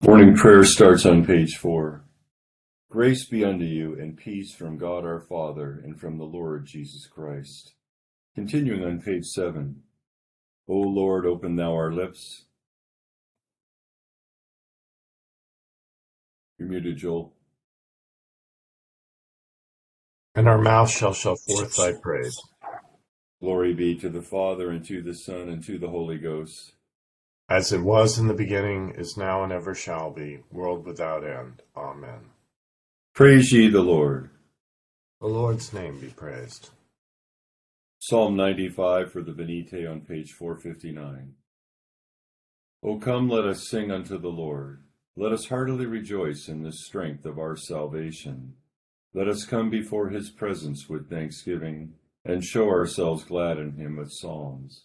Morning prayer starts on page four. Grace be unto you and peace from God our Father and from the Lord Jesus Christ. Continuing on page seven. O Lord, open thou our lips. You're muted, Joel. And our mouth shall show forth thy praise. Glory be to the Father and to the Son and to the Holy Ghost. As it was in the beginning, is now, and ever shall be, world without end. Amen. Praise ye the Lord. The Lord's name be praised. Psalm 95 for the Venite on page 459. O come, let us sing unto the Lord. Let us heartily rejoice in the strength of our salvation. Let us come before his presence with thanksgiving, and show ourselves glad in him with psalms.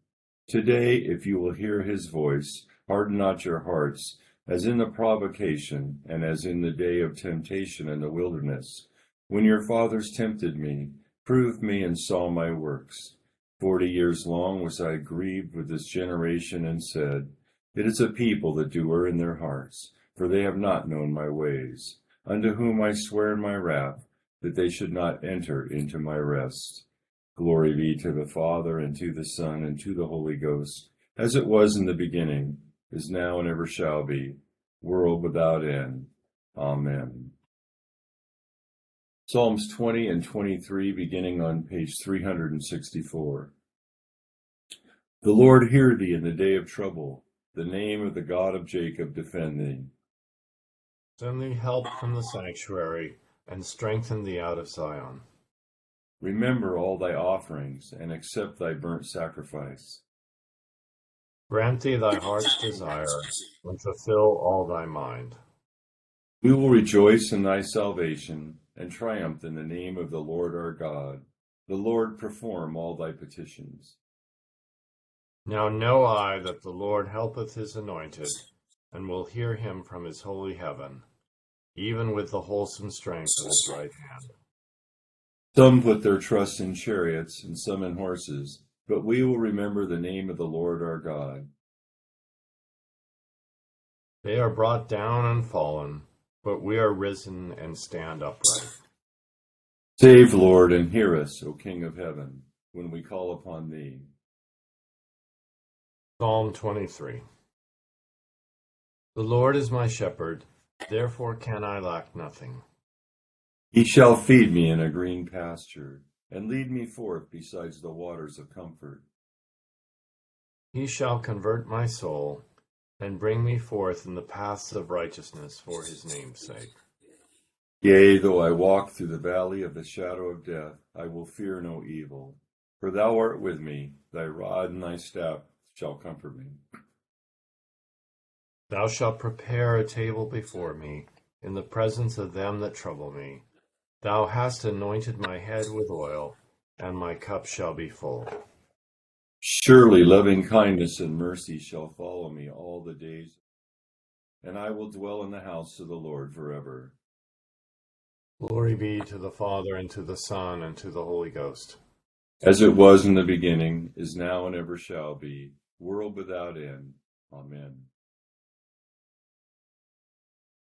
Today, if you will hear his voice, harden not your hearts, as in the provocation, and as in the day of temptation in the wilderness, when your fathers tempted me, proved me, and saw my works. Forty years long was I grieved with this generation, and said, It is a people that do err in their hearts, for they have not known my ways, unto whom I swear in my wrath, that they should not enter into my rest. Glory be to the Father, and to the Son, and to the Holy Ghost, as it was in the beginning, is now, and ever shall be, world without end. Amen. Psalms 20 and 23, beginning on page 364. The Lord hear thee in the day of trouble. The name of the God of Jacob defend thee. Send thee help from the sanctuary, and strengthen thee out of Zion. Remember all thy offerings, and accept thy burnt sacrifice. Grant thee thy heart's desire, and fulfill all thy mind. We will rejoice in thy salvation, and triumph in the name of the Lord our God. The Lord perform all thy petitions. Now know I that the Lord helpeth his anointed, and will hear him from his holy heaven, even with the wholesome strength of his right hand. Some put their trust in chariots, and some in horses, but we will remember the name of the Lord our God. They are brought down and fallen, but we are risen and stand upright. Save, Lord, and hear us, O King of heaven, when we call upon thee. Psalm 23 The Lord is my shepherd, therefore can I lack nothing. He shall feed me in a green pasture, and lead me forth besides the waters of comfort. He shall convert my soul, and bring me forth in the paths of righteousness for his name's sake. Yea, though I walk through the valley of the shadow of death, I will fear no evil. For thou art with me, thy rod and thy staff shall comfort me. Thou shalt prepare a table before me in the presence of them that trouble me. Thou hast anointed my head with oil, and my cup shall be full. Surely loving kindness and mercy shall follow me all the days, and I will dwell in the house of the Lord forever. Glory be to the Father, and to the Son, and to the Holy Ghost. As it was in the beginning, is now, and ever shall be, world without end. Amen.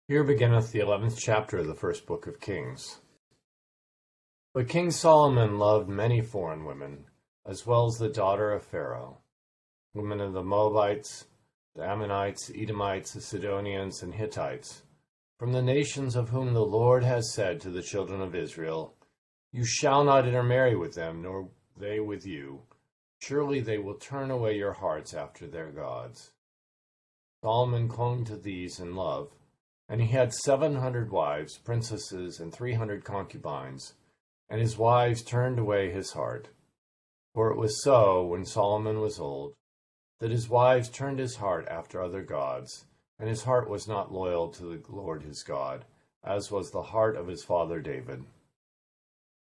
Here beginneth the eleventh chapter of the first book of Kings. But King Solomon loved many foreign women, as well as the daughter of Pharaoh, women of the Moabites, the Ammonites, Edomites, the Sidonians, and Hittites, from the nations of whom the Lord has said to the children of Israel, You shall not intermarry with them, nor they with you. Surely they will turn away your hearts after their gods. Solomon clung to these in love, and he had seven hundred wives, princesses, and three hundred concubines and his wives turned away his heart. For it was so, when Solomon was old, that his wives turned his heart after other gods, and his heart was not loyal to the Lord his God, as was the heart of his father David.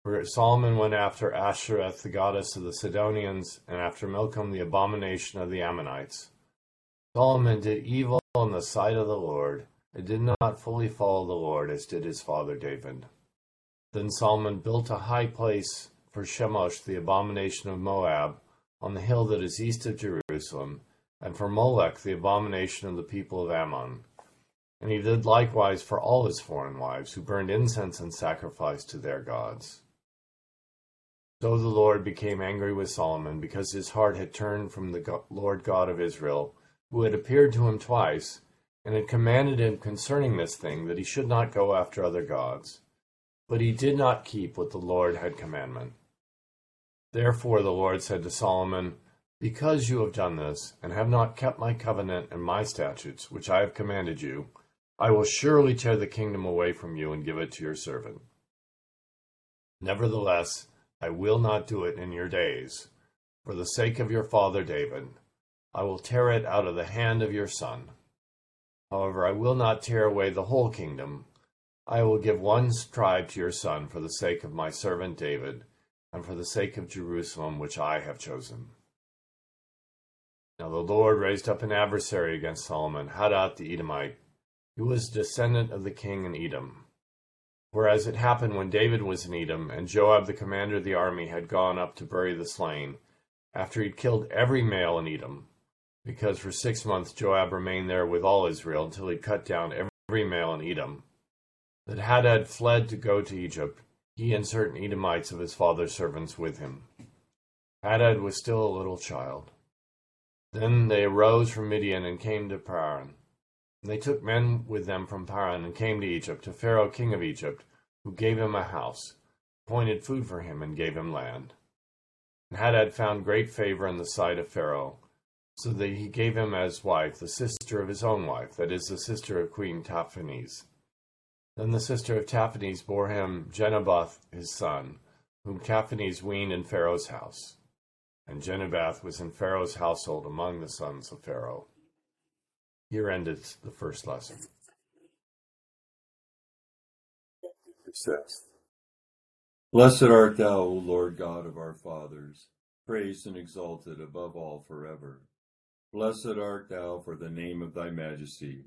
For Solomon went after Ashtoreth, the goddess of the Sidonians, and after Milcom, the abomination of the Ammonites. Solomon did evil in the sight of the Lord, and did not fully follow the Lord as did his father David. Then Solomon built a high place for Chemosh, the abomination of Moab, on the hill that is east of Jerusalem, and for Molech, the abomination of the people of Ammon. And he did likewise for all his foreign wives, who burned incense and sacrificed to their gods. So the Lord became angry with Solomon, because his heart had turned from the Lord God of Israel, who had appeared to him twice, and had commanded him concerning this thing, that he should not go after other gods. But he did not keep what the Lord had commanded. Therefore the Lord said to Solomon, Because you have done this, and have not kept my covenant and my statutes, which I have commanded you, I will surely tear the kingdom away from you and give it to your servant. Nevertheless, I will not do it in your days. For the sake of your father David, I will tear it out of the hand of your son. However, I will not tear away the whole kingdom. I will give one tribe to your son for the sake of my servant David, and for the sake of Jerusalem, which I have chosen. Now the Lord raised up an adversary against Solomon, Hadad the Edomite, who was descendant of the king in Edom. Whereas it happened when David was in Edom, and Joab the commander of the army had gone up to bury the slain, after he'd killed every male in Edom, because for six months Joab remained there with all Israel until he cut down every male in Edom, that Hadad fled to go to Egypt, he and certain Edomites of his father's servants with him. Hadad was still a little child. Then they arose from Midian and came to Paran. They took men with them from Paran and came to Egypt, to Pharaoh king of Egypt, who gave him a house, appointed food for him, and gave him land. And Hadad found great favor in the sight of Pharaoh, so that he gave him as wife the sister of his own wife, that is, the sister of Queen Tahpenes. Then the sister of Tahpenes bore him Genubath his son, whom Tahpenes weaned in Pharaoh's house. And Genubath was in Pharaoh's household among the sons of Pharaoh. Here ended the first lesson. Blessed art thou, O Lord God of our fathers, praised and exalted above all forever. Blessed art thou for the name of thy majesty,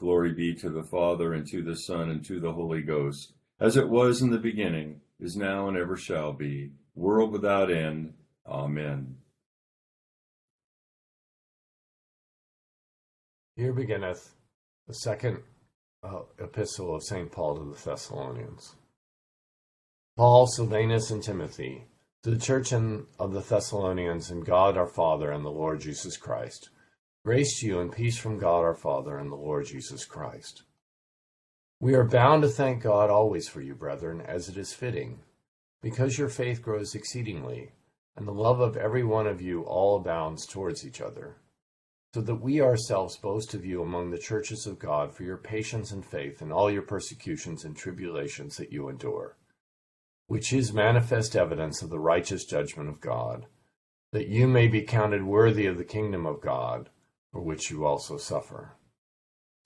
Glory be to the Father, and to the Son, and to the Holy Ghost, as it was in the beginning, is now, and ever shall be, world without end. Amen. Here beginneth the second uh, epistle of St. Paul to the Thessalonians. Paul, Silvanus, and Timothy, to the church of the Thessalonians, and God our Father and the Lord Jesus Christ. Grace to you and peace from God our Father and the Lord Jesus Christ. We are bound to thank God always for you, brethren, as it is fitting, because your faith grows exceedingly, and the love of every one of you all abounds towards each other so that we ourselves boast of you among the churches of God for your patience and faith in all your persecutions and tribulations that you endure, which is manifest evidence of the righteous judgment of God, that you may be counted worthy of the kingdom of God, for which you also suffer.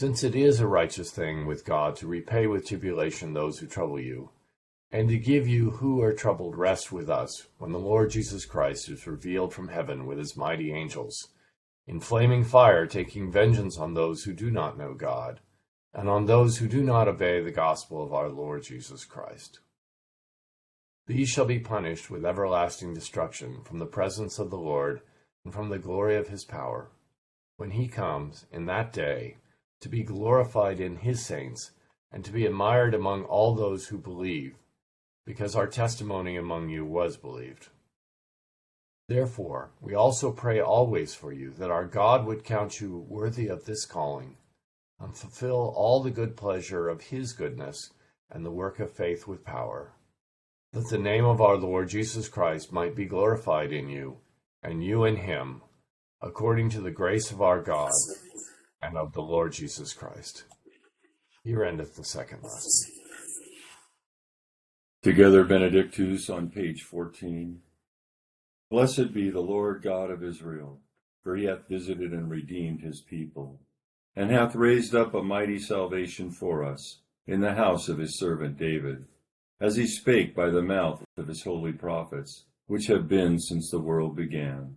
Since it is a righteous thing with God to repay with tribulation those who trouble you, and to give you who are troubled rest with us when the Lord Jesus Christ is revealed from heaven with his mighty angels in flaming fire, taking vengeance on those who do not know God, and on those who do not obey the gospel of our Lord Jesus Christ. These shall be punished with everlasting destruction from the presence of the Lord and from the glory of his power, when he comes in that day to be glorified in his saints and to be admired among all those who believe, because our testimony among you was believed. Therefore, we also pray always for you, that our God would count you worthy of this calling, and fulfill all the good pleasure of his goodness and the work of faith with power, that the name of our Lord Jesus Christ might be glorified in you, and you in him, according to the grace of our God and of the Lord Jesus Christ. Here endeth the second lesson. Together Benedictus on page 14. Blessed be the Lord God of Israel, for he hath visited and redeemed his people, and hath raised up a mighty salvation for us in the house of his servant David, as he spake by the mouth of his holy prophets, which have been since the world began,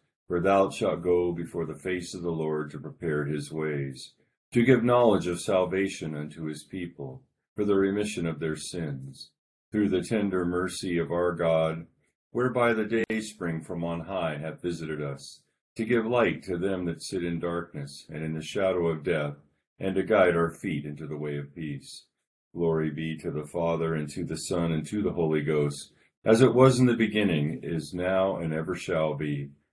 for thou shalt go before the face of the Lord to prepare his ways, to give knowledge of salvation unto his people, for the remission of their sins, through the tender mercy of our God, whereby the day spring from on high hath visited us, to give light to them that sit in darkness and in the shadow of death, and to guide our feet into the way of peace. Glory be to the Father, and to the Son, and to the Holy Ghost, as it was in the beginning, is now, and ever shall be,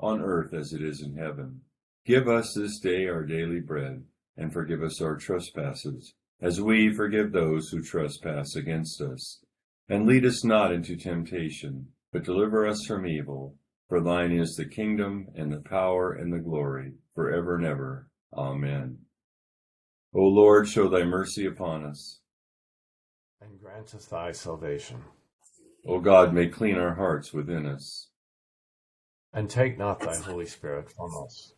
on earth as it is in heaven. Give us this day our daily bread, and forgive us our trespasses, as we forgive those who trespass against us. And lead us not into temptation, but deliver us from evil. For thine is the kingdom, and the power, and the glory, for ever and ever. Amen. O Lord, show thy mercy upon us and grant us thy salvation. O God, may clean our hearts within us. And take not thy Holy Spirit from us.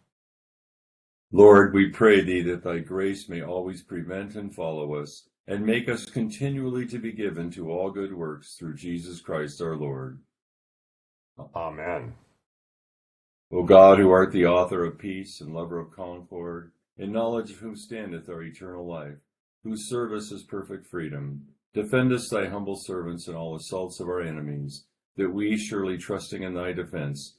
Lord, we pray thee that thy grace may always prevent and follow us, and make us continually to be given to all good works through Jesus Christ our Lord. Amen. O God, who art the author of peace and lover of concord, in knowledge of whom standeth our eternal life, whose service is perfect freedom, Defend us, thy humble servants, in all assaults of our enemies, that we, surely trusting in thy defense,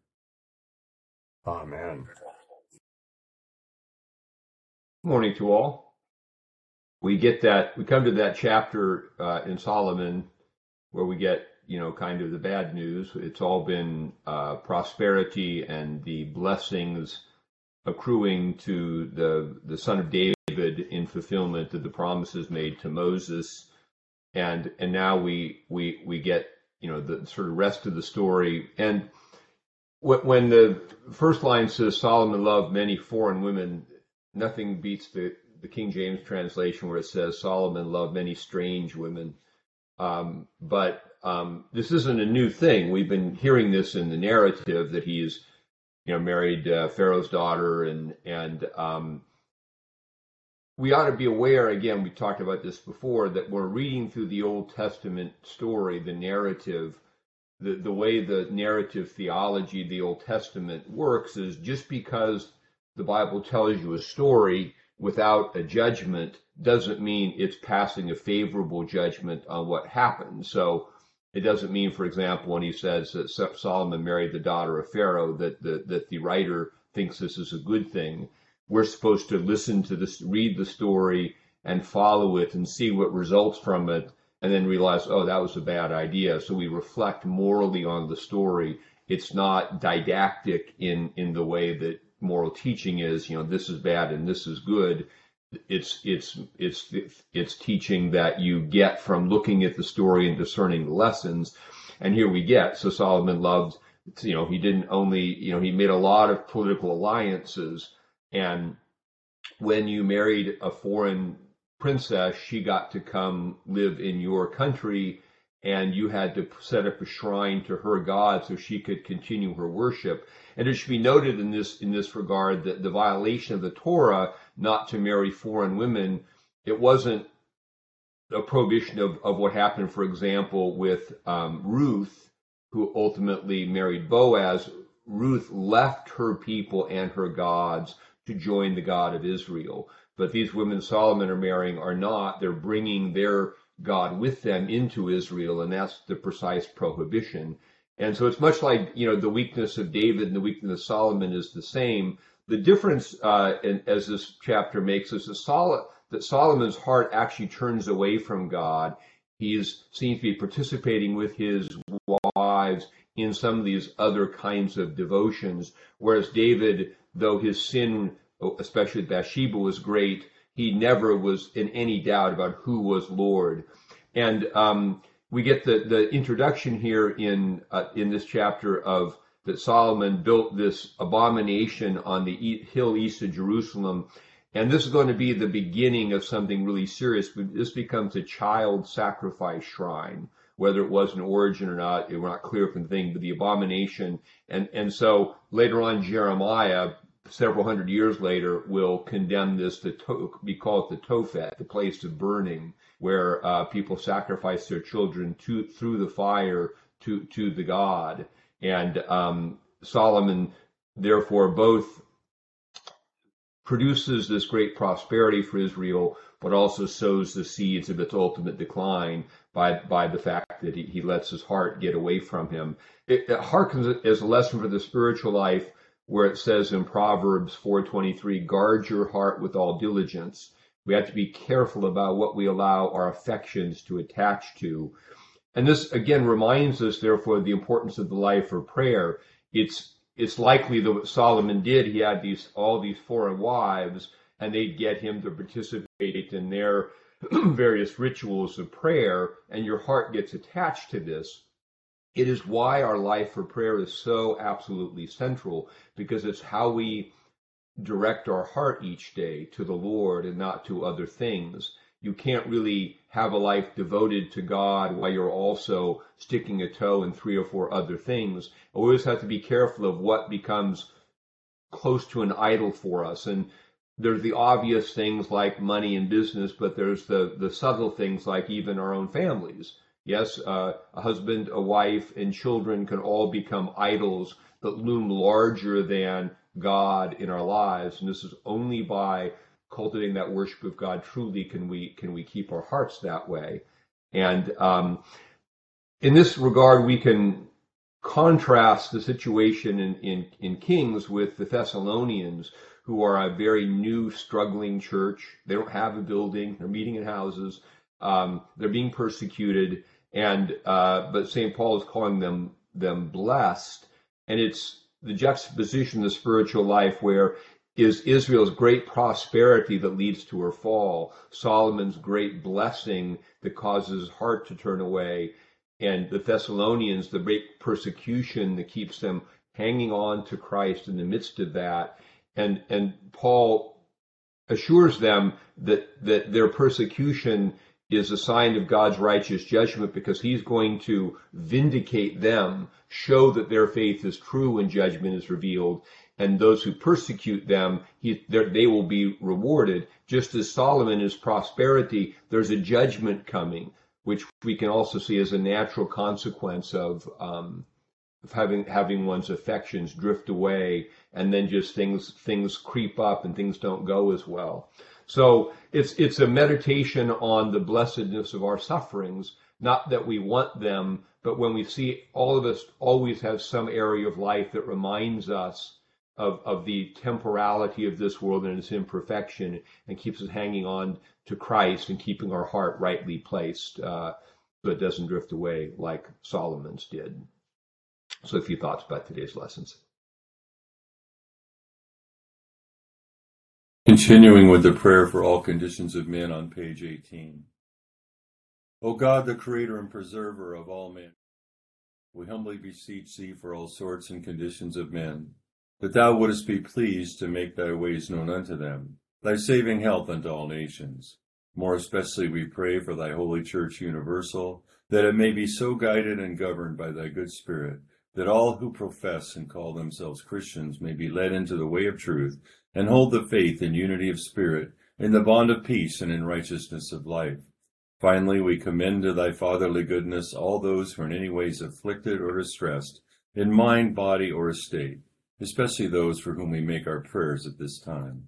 Amen. Morning to all. We get that, we come to that chapter uh, in Solomon where we get, you know, kind of the bad news. It's all been uh, prosperity and the blessings accruing to the, the son of David in fulfillment of the promises made to Moses, and and now we we we get you know the sort of rest of the story. And when the first line says Solomon loved many foreign women, nothing beats the the King James translation where it says Solomon loved many strange women. Um, but um, this isn't a new thing. We've been hearing this in the narrative that he's, you know, married uh, Pharaoh's daughter and and um, we ought to be aware, again, we talked about this before, that we're reading through the Old Testament story, the narrative, the, the way the narrative theology of the Old Testament works is just because the Bible tells you a story without a judgment doesn't mean it's passing a favorable judgment on what happened. So it doesn't mean, for example, when he says that Solomon married the daughter of Pharaoh, that the, that the writer thinks this is a good thing we're supposed to listen to this, read the story and follow it and see what results from it, and then realize, oh, that was a bad idea. So we reflect morally on the story. It's not didactic in, in the way that moral teaching is, you know, this is bad and this is good. It's, it's, it's, it's teaching that you get from looking at the story and discerning the lessons. And here we get, so Solomon loved, you know, he didn't only, you know, he made a lot of political alliances, and when you married a foreign princess, she got to come live in your country and you had to set up a shrine to her god so she could continue her worship. And it should be noted in this in this regard that the violation of the Torah not to marry foreign women, it wasn't a prohibition of, of what happened, for example, with um, Ruth, who ultimately married Boaz. Ruth left her people and her gods to join the God of Israel. But these women Solomon are marrying are not. They're bringing their God with them into Israel, and that's the precise prohibition. And so it's much like, you know, the weakness of David and the weakness of Solomon is the same. The difference, uh, in, as this chapter makes, is Sol- that Solomon's heart actually turns away from God. He seems to be participating with his wives in some of these other kinds of devotions, whereas David though his sin, especially Bathsheba, was great, he never was in any doubt about who was Lord. And um, we get the, the introduction here in uh, in this chapter of that Solomon built this abomination on the hill east of Jerusalem. And this is going to be the beginning of something really serious. But This becomes a child sacrifice shrine. Whether it was an origin or not, we're not clear from the thing, but the abomination. And, and so later on, Jeremiah several hundred years later will condemn this to, to we call it the Tophet, the place of burning, where uh, people sacrifice their children to through the fire to to the god. And um, Solomon, therefore, both produces this great prosperity for Israel, but also sows the seeds of its ultimate decline by by the fact that he, he lets his heart get away from him. It, it harkens as a lesson for the spiritual life where it says in Proverbs 4:23, "Guard your heart with all diligence." We have to be careful about what we allow our affections to attach to. And this again reminds us, therefore, the importance of the life of prayer. It's it's likely that what Solomon did, he had these all these foreign wives, and they'd get him to participate in their various rituals of prayer, and your heart gets attached to this. It is why our life for prayer is so absolutely central because it's how we direct our heart each day to the Lord and not to other things. You can't really have a life devoted to God while you're also sticking a toe in three or four other things. We always have to be careful of what becomes close to an idol for us. And there's the obvious things like money and business, but there's the, the subtle things like even our own families. Yes, uh, a husband, a wife, and children can all become idols that loom larger than God in our lives, and this is only by cultivating that worship of God truly can we can we keep our hearts that way. And um, in this regard, we can contrast the situation in, in, in Kings with the Thessalonians, who are a very new, struggling church. They don't have a building; they're meeting in houses. Um, they're being persecuted, and uh, but St. Paul is calling them them blessed, and it's the juxtaposition of the spiritual life where is Israel's great prosperity that leads to her fall, Solomon's great blessing that causes his heart to turn away, and the Thessalonians, the great persecution that keeps them hanging on to Christ in the midst of that. And and Paul assures them that that their persecution is a sign of God's righteous judgment because he's going to vindicate them, show that their faith is true when judgment is revealed, and those who persecute them, he, they will be rewarded. Just as Solomon is prosperity, there's a judgment coming, which we can also see as a natural consequence of, um, of having having one's affections drift away, and then just things things creep up and things don't go as well. So it's it's a meditation on the blessedness of our sufferings, not that we want them, but when we see all of us always have some area of life that reminds us of, of the temporality of this world and its imperfection and keeps us hanging on to Christ and keeping our heart rightly placed uh, so it doesn't drift away like Solomon's did. So a few thoughts about today's lessons. Continuing with the prayer for all conditions of men on page 18. O God, the creator and preserver of all men, we humbly beseech thee for all sorts and conditions of men that thou wouldest be pleased to make thy ways known unto them, thy saving health unto all nations. More especially we pray for thy holy church universal, that it may be so guided and governed by thy good spirit, that all who profess and call themselves Christians may be led into the way of truth, and hold the faith in unity of spirit, in the bond of peace and in righteousness of life. Finally, we commend to thy fatherly goodness all those who are in any ways afflicted or distressed, in mind, body, or estate especially those for whom we make our prayers at this time.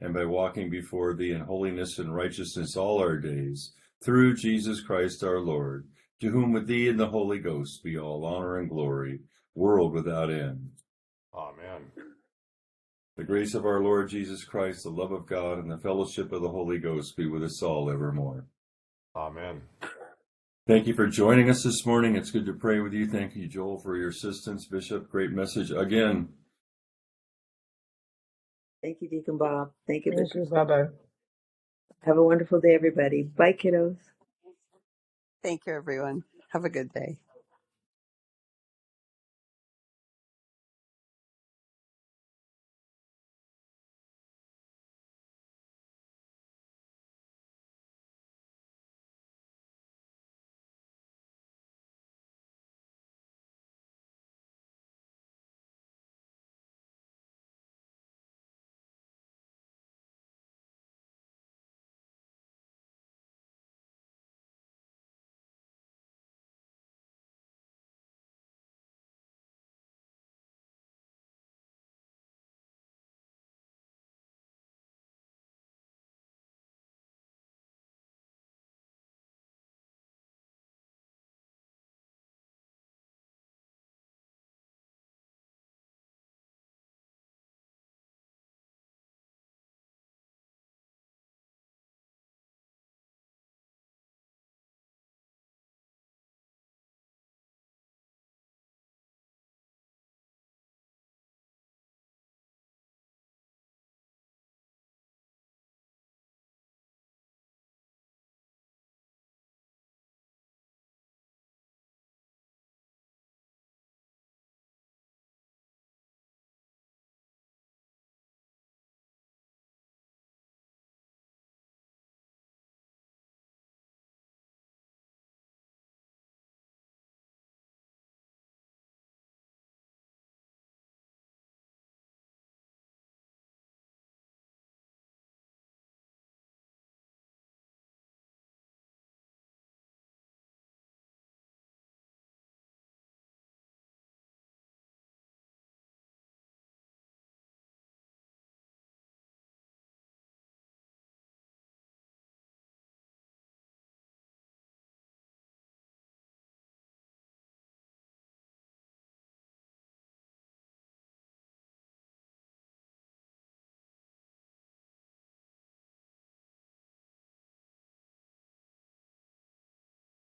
and by walking before thee in holiness and righteousness all our days, through Jesus Christ our Lord, to whom with thee and the Holy Ghost be all honor and glory, world without end. Amen. The grace of our Lord Jesus Christ, the love of God, and the fellowship of the Holy Ghost be with us all evermore. Amen. Thank you for joining us this morning. It's good to pray with you. Thank you, Joel, for your assistance. Bishop, great message again. Thank you, Deacon Bob. Thank you, Thank Bishop. you. Bye bye. Have a wonderful day, everybody. Bye, kiddos. Thank you, everyone. Have a good day.